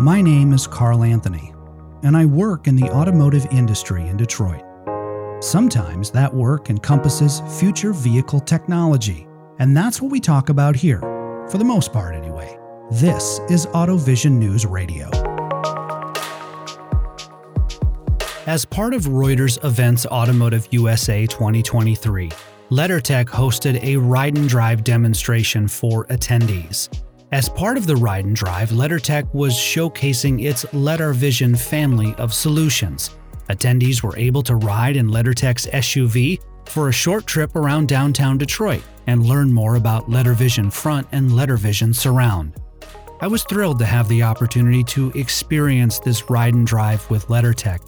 My name is Carl Anthony, and I work in the automotive industry in Detroit. Sometimes that work encompasses future vehicle technology, and that's what we talk about here, for the most part anyway. This is AutoVision News Radio. As part of Reuters Events Automotive USA 2023, LeddarTech hosted a ride and drive demonstration for attendees. As part of the Ride and Drive, LeddarTech was showcasing its LeddarVision family of solutions. Attendees were able to ride in LeddarTech's SUV for a short trip around downtown Detroit and learn more about LeddarVision Front and LeddarVision Surround. I was thrilled to have the opportunity to experience this ride and drive with LeddarTech.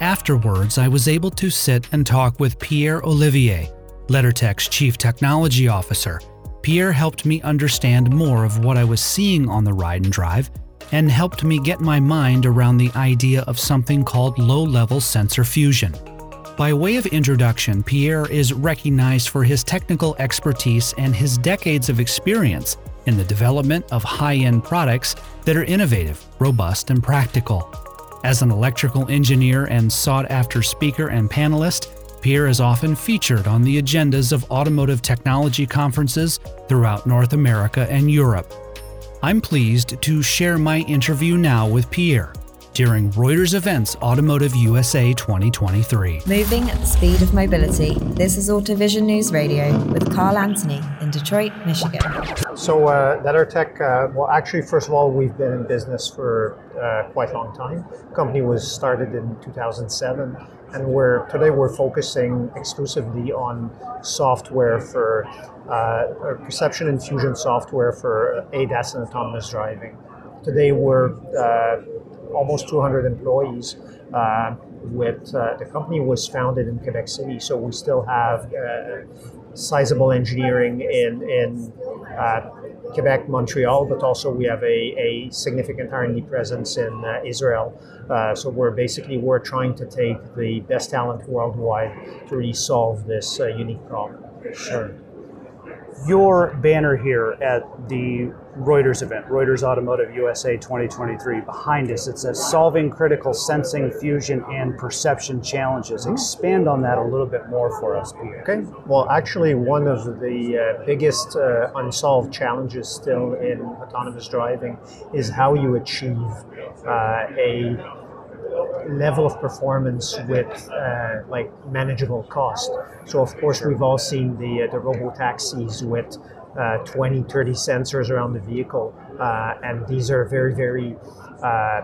Afterwards, I was able to sit and talk with Pierre Olivier, LeddarTech's Chief Technology Officer, Pierre helped me understand more of what I was seeing on the ride and drive and helped me get my mind around the idea of something called low level sensor fusion. By way of introduction, Pierre is recognized for his technical expertise and his decades of experience in the development of high end products that are innovative, robust, and practical. As an electrical engineer and sought after speaker and panelist, Pierre is often featured on the agendas of automotive technology conferences throughout North America and Europe. I'm pleased to share my interview now with Pierre during Reuters Events Automotive USA 2023. Moving at the speed of mobility, this is AutoVision News Radio with Carl Anthony in Detroit, Michigan. So, uh, LeddarTech, uh, well, actually, first of all, we've been in business for uh, quite a long time. The company was started in 2007 and we're today we're focusing exclusively on software for uh, perception and fusion software for ADAS and autonomous driving. Today we're uh, almost 200 employees. Uh, with uh, the company was founded in Quebec City, so we still have uh, sizable engineering in in uh, Quebec, Montreal, but also we have a, a significant R&D presence in uh, Israel. Uh, so we're basically we're trying to take the best talent worldwide to really solve this uh, unique problem. Sure your banner here at the Reuters event, Reuters Automotive USA 2023. Behind us, it says solving critical sensing, fusion, and perception challenges. Mm-hmm. Expand on that a little bit more for us, Pierre. Okay. Well, actually, one of the uh, biggest uh, unsolved challenges still in autonomous driving is how you achieve uh, a level of performance with uh, like manageable cost. So of course we've all seen the uh, the robo taxis with uh, 20, 30 sensors around the vehicle, uh, and these are very very uh,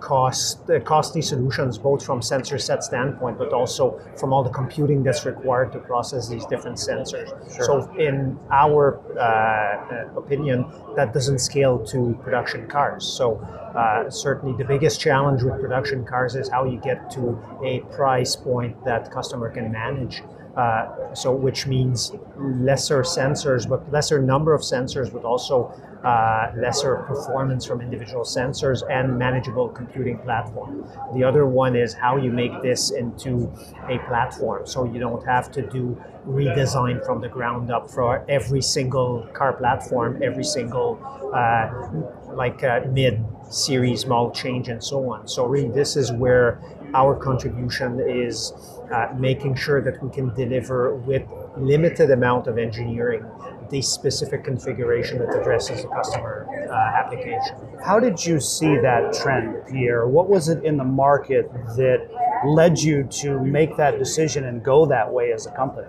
cost uh, costly solutions, both from sensor set standpoint, but also from all the computing that's required to process these different sensors. Sure. So, in our uh, opinion, that doesn't scale to production cars. So, uh, certainly, the biggest challenge with production cars is how you get to a price point that customer can manage. Uh, so, which means lesser sensors, but lesser number of sensors, but also uh, lesser performance from individual sensors and manageable computing platform. The other one is how you make this into a platform so you don't have to do redesign from the ground up for every single car platform, every single uh, like uh, mid series model change and so on. So really this is where our contribution is uh, making sure that we can deliver with limited amount of engineering the specific configuration that addresses the customer uh, application. How did you see that trend, Pierre? What was it in the market that led you to make that decision and go that way as a company?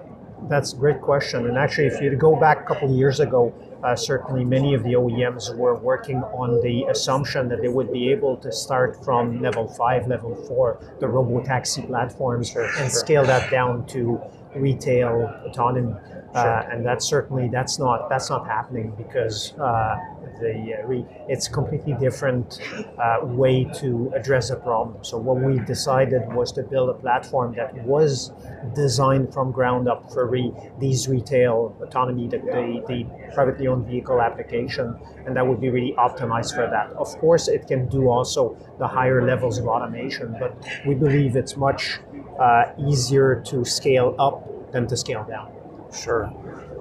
That's a great question. And actually, if you go back a couple of years ago, uh, certainly many of the OEMs were working on the assumption that they would be able to start from level five, level four, the robo taxi platforms, and scale that down to retail autonomy. Uh, and that's certainly that's not that's not happening because uh, the uh, re- it's completely different uh, way to address a problem. So what we decided was to build a platform that was designed from ground up for re- these retail autonomy, the, the, the privately owned vehicle application, and that would be really optimized for that. Of course, it can do also the higher levels of automation, but we believe it's much uh, easier to scale up than to scale down. Sure,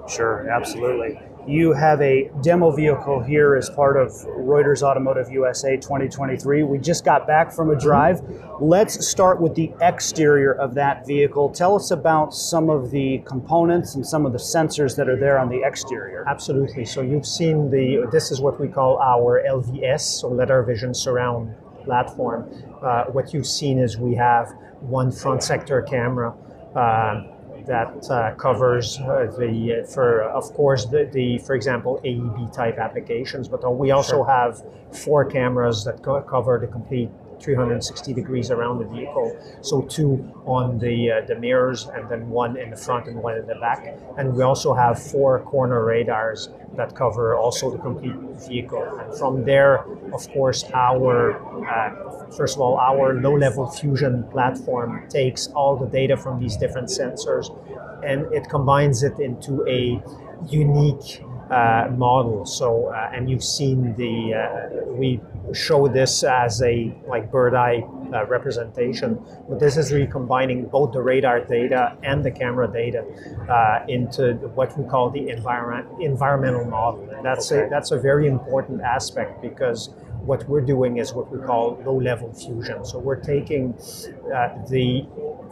sure, absolutely. You have a demo vehicle here as part of Reuters Automotive USA 2023. We just got back from a drive. Let's start with the exterior of that vehicle. Tell us about some of the components and some of the sensors that are there on the exterior. Absolutely. So you've seen the, this is what we call our LVS, or LeddarVision Surround platform. Uh, what you've seen is we have one front sector camera. Uh, that uh, covers uh, the uh, for of course the, the for example AEB type applications, but we also sure. have four cameras that co- cover the complete 360 degrees around the vehicle. So two on the uh, the mirrors, and then one in the front and one in the back. And we also have four corner radars that cover also the complete vehicle. And from there, of course, our uh, first of all, our low-level fusion platform takes all the data from these different sensors, and it combines it into a unique model. So, uh, and you've seen the uh, we show this as a like bird eye uh, representation, but this is really combining both the radar data and the camera data uh, into what we call the environment environmental model. And that's okay. a that's a very important aspect because what we're doing is what we call low level fusion. So we're taking uh, the,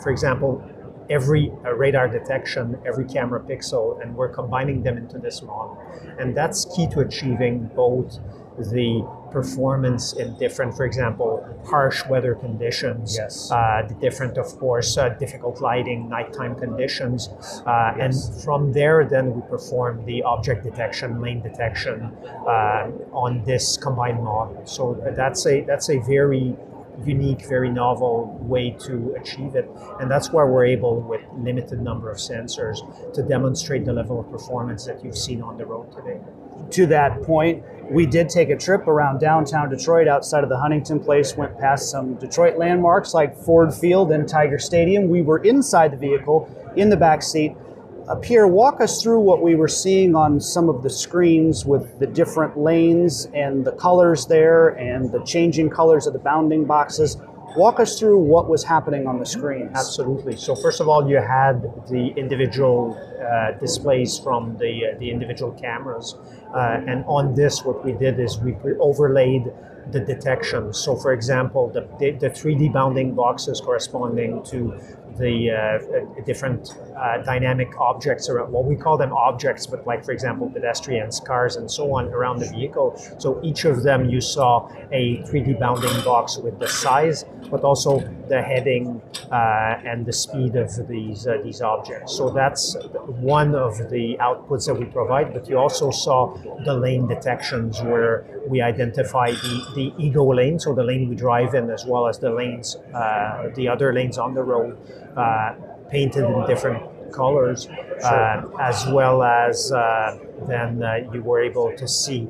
for example, every uh, radar detection, every camera pixel, and we're combining them into this model. And that's key to achieving both the performance in different, for example, harsh weather conditions, yes. uh, the different, of course, uh, difficult lighting, nighttime conditions. Uh, yes. And from there, then we perform the object detection, lane detection uh, on this combined model. So that's a, that's a very unique, very novel way to achieve it. And that's why we're able, with limited number of sensors, to demonstrate the level of performance that you've seen on the road today. To that point, we did take a trip around downtown Detroit outside of the Huntington Place, went past some Detroit landmarks like Ford Field and Tiger Stadium. We were inside the vehicle, in the back seat, Pierre, walk us through what we were seeing on some of the screens with the different lanes and the colors there and the changing colors of the bounding boxes. Walk us through what was happening on the screen. Absolutely. So first of all, you had the individual uh, displays from the uh, the individual cameras, uh, and on this, what we did is we overlaid the detection. So, for example, the, the 3D bounding boxes corresponding to the uh, different uh, dynamic objects around what we call them objects but like for example pedestrians cars and so on around the vehicle. So each of them you saw a 3d bounding box with the size but also the heading and the speed of these uh, these objects so that's one of the outputs that we provide but you also saw the lane detections where we identify the, the ego lane so the lane we drive in as well as the lanes uh, the other lanes on the road uh, painted in different colors, uh, as well as uh, then you were able to see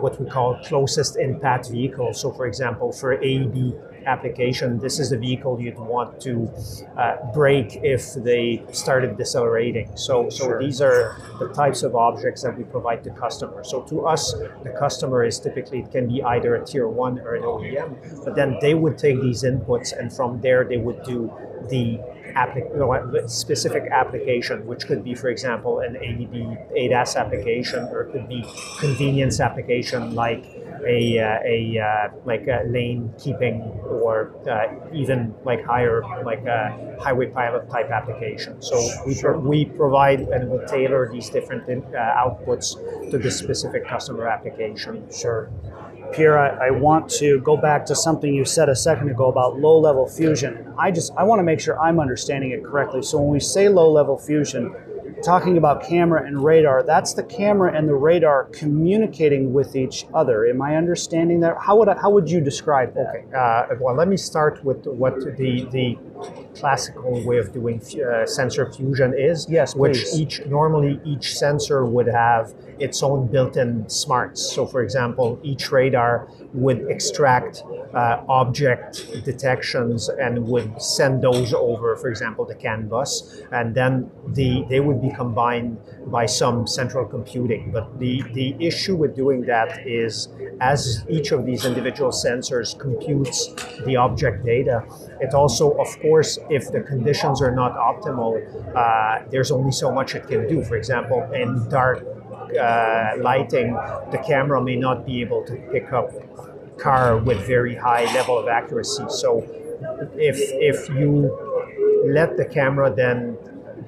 what we call closest in path vehicles. So, for example, for AEB application, this is the vehicle you'd want to uh, brake if they started decelerating. So, so sure. these are the types of objects that we provide to customers. So to us, the customer is typically it can be either a tier one or an OEM, but then they would take these inputs and from there they would do the applic- specific application, which could be, for example, an ADB ADAS application, or it could be convenience application like a, uh, a uh, like a lane keeping, or uh, even like higher like a highway pilot type application. So we pro- we provide and we tailor these different in, uh, outputs to the specific customer application. Sure. Pierre, I, I, want to go back to something you said a second ago about low level fusion. I just I want to make sure I'm understanding it correctly. So when we say low level fusion, talking about camera and radar, that's the camera and the radar communicating with each other. Am I understanding that? How would I, how would you describe that? Okay. Uh, well, let me start with what the the classical way of doing uh, sensor fusion is. Yes, which please. each normally each sensor would have its own built-in smarts. So, for example, each radar would extract uh, object detections and would send those over, for example, the CAN bus, and then the they would be combined by some central computing. But the the issue with doing that is, as each of these individual sensors computes the object data, it also, of course, if the conditions are not optimal, uh, there's only so much it can do. For example, in dark uh, lighting, the camera may not be able to pick up car with very high level of accuracy. So if if you let the camera then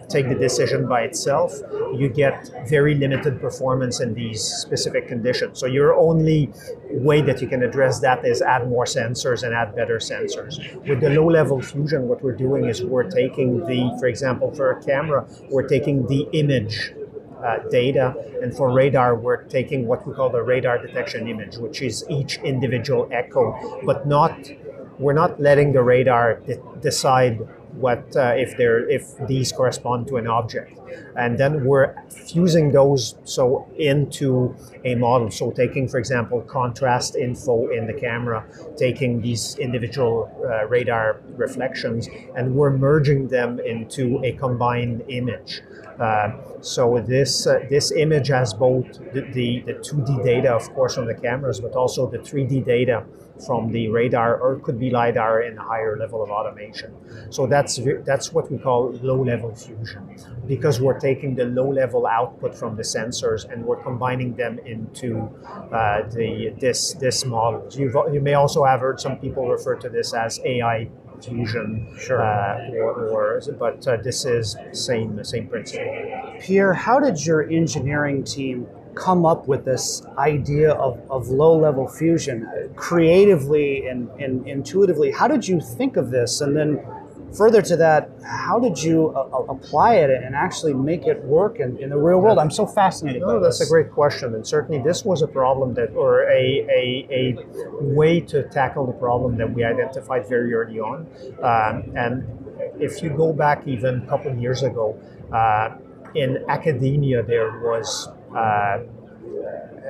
take the decision by itself, you get very limited performance in these specific conditions. So your only way that you can address that is add more sensors and add better sensors. With the low-level fusion, what we're doing is we're taking the, for example, for a camera, we're taking the image uh, data. And for radar, we're taking what we call the radar detection image, which is each individual echo, but not we're not letting the radar de- decide what uh, if they're if these correspond to an object. And then we're fusing those so into a model. So taking for example contrast info in the camera taking these individual uh, radar reflections and we're merging them into a combined image. Uh, so this uh, this image has both the, the, the 2d data of course from the cameras but also the 3d data from the radar or it could be lidar in a higher level of automation. So that's that's what we call low level fusion because we're taking the low level output from the sensors and we're combining them into uh, the this this model. You've, you may also have heard some people refer to this as ai fusion sure. Uh, or, or, but uh, this is same same principle. Pierre how did your engineering team come up with this idea of, of low level fusion creatively and, and intuitively? How did you think of this? And then further to that, how did you uh, uh apply it and actually make it work in, in the real world? I'm so fascinated. No, that's this. a great question, and certainly this was a problem that, or a, a, a way to tackle the problem that we identified very early on. Um, and if you go back even a couple of years ago, uh, in academia there was uh,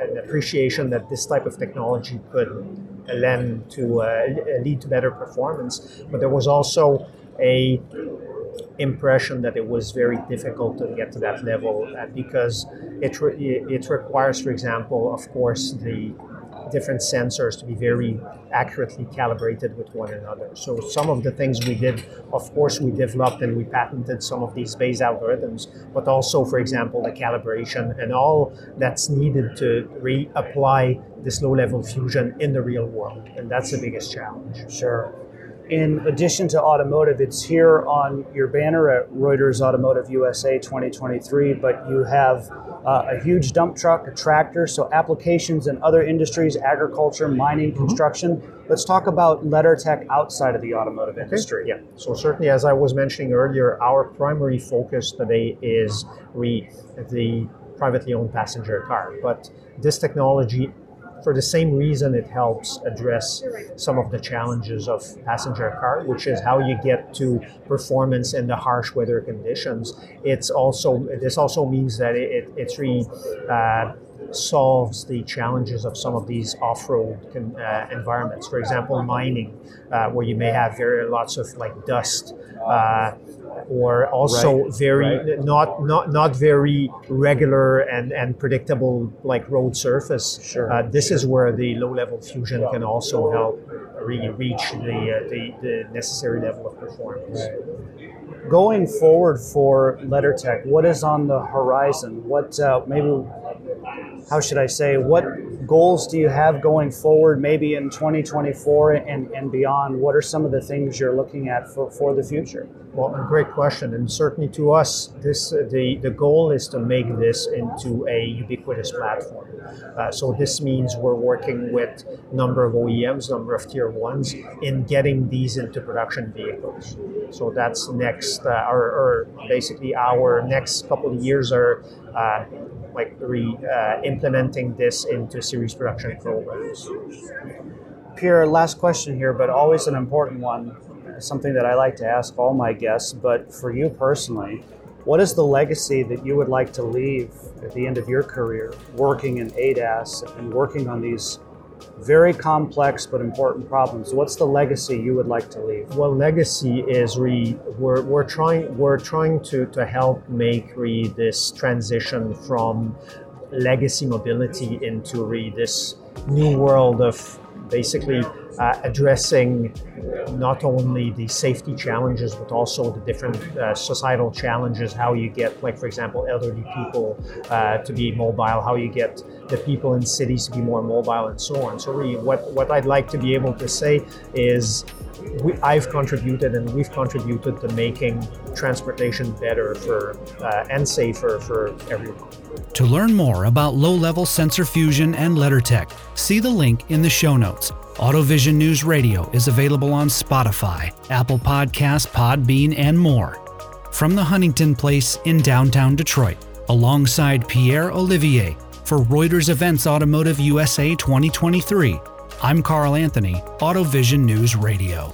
an appreciation that this type of technology could lend to uh, lead to better performance, but there was also a impression that it was very difficult to get to that level uh, because it, re- it requires, for example, of course, the different sensors to be very accurately calibrated with one another. So some of the things we did, of course, we developed and we patented some of these base algorithms, but also, for example, the calibration and all that's needed to reapply this low-level fusion in the real world. And that's the biggest challenge. Sure in addition to automotive, it's here on your banner at Reuters Automotive USA 2023, but you have uh, a huge dump truck, a tractor, so applications in other industries, agriculture, mining, mm-hmm. construction. Let's talk about LeddarTech outside of the automotive industry. Yeah, so certainly, as I was mentioning earlier, our primary focus today is re- the privately owned passenger car, but this technology for the same reason it helps address some of the challenges of passenger car which is how you get to performance in the harsh weather conditions. It's also this also means that it, it's really uh, solves the challenges of some of these off-road uh, environments. For example, mining, uh, where you may have very lots of like dust, uh, or also right. very right. not not not very regular and and predictable like road surface. Sure. Uh, this is where the low-level fusion can also help really reach the uh, the, the necessary level of performance. Right. Going forward for LeddarTech, what is on the horizon? What uh, maybe how should I say, what goals do you have going forward, maybe in 2024 and, and beyond? What are some of the things you're looking at for, for the future? Well, a great question, and certainly to us, this uh, the the goal is to make this into a ubiquitous platform. Uh, so this means we're working with number of OEMs, number of tier ones, in getting these into production vehicles. So that's next, uh, or, or, basically our next couple of years are uh, like re, uh, implementing this into series production programs. Pierre, last question here, but always an important one. Something that I like to ask all my guests, but for you personally, what is the legacy that you would like to leave at the end of your career working in ADAS and working on these very complex but important problems. What's the legacy you would like to leave? Well, legacy is re we're, we're trying we're trying to to help make this transition from legacy mobility into re this new world of basically uh, addressing not only the safety challenges but also the different uh, societal challenges. How you get, like for example, elderly people uh, to be mobile, how you get the people in cities to be more mobile, and so on. So really, what what I'd like to be able to say is we, I've contributed and we've contributed to making transportation better for uh, and safer for everyone. To learn more about low-level sensor fusion and LeddarTech, see the link in the show notes. AutoVision News Radio is available on Spotify, Apple Podcasts, Podbean, and more. From the Huntington Place in downtown Detroit, alongside Pierre Olivier for Reuters Events Automotive USA 2023. I'm Carl Anthony, AutoVision News Radio.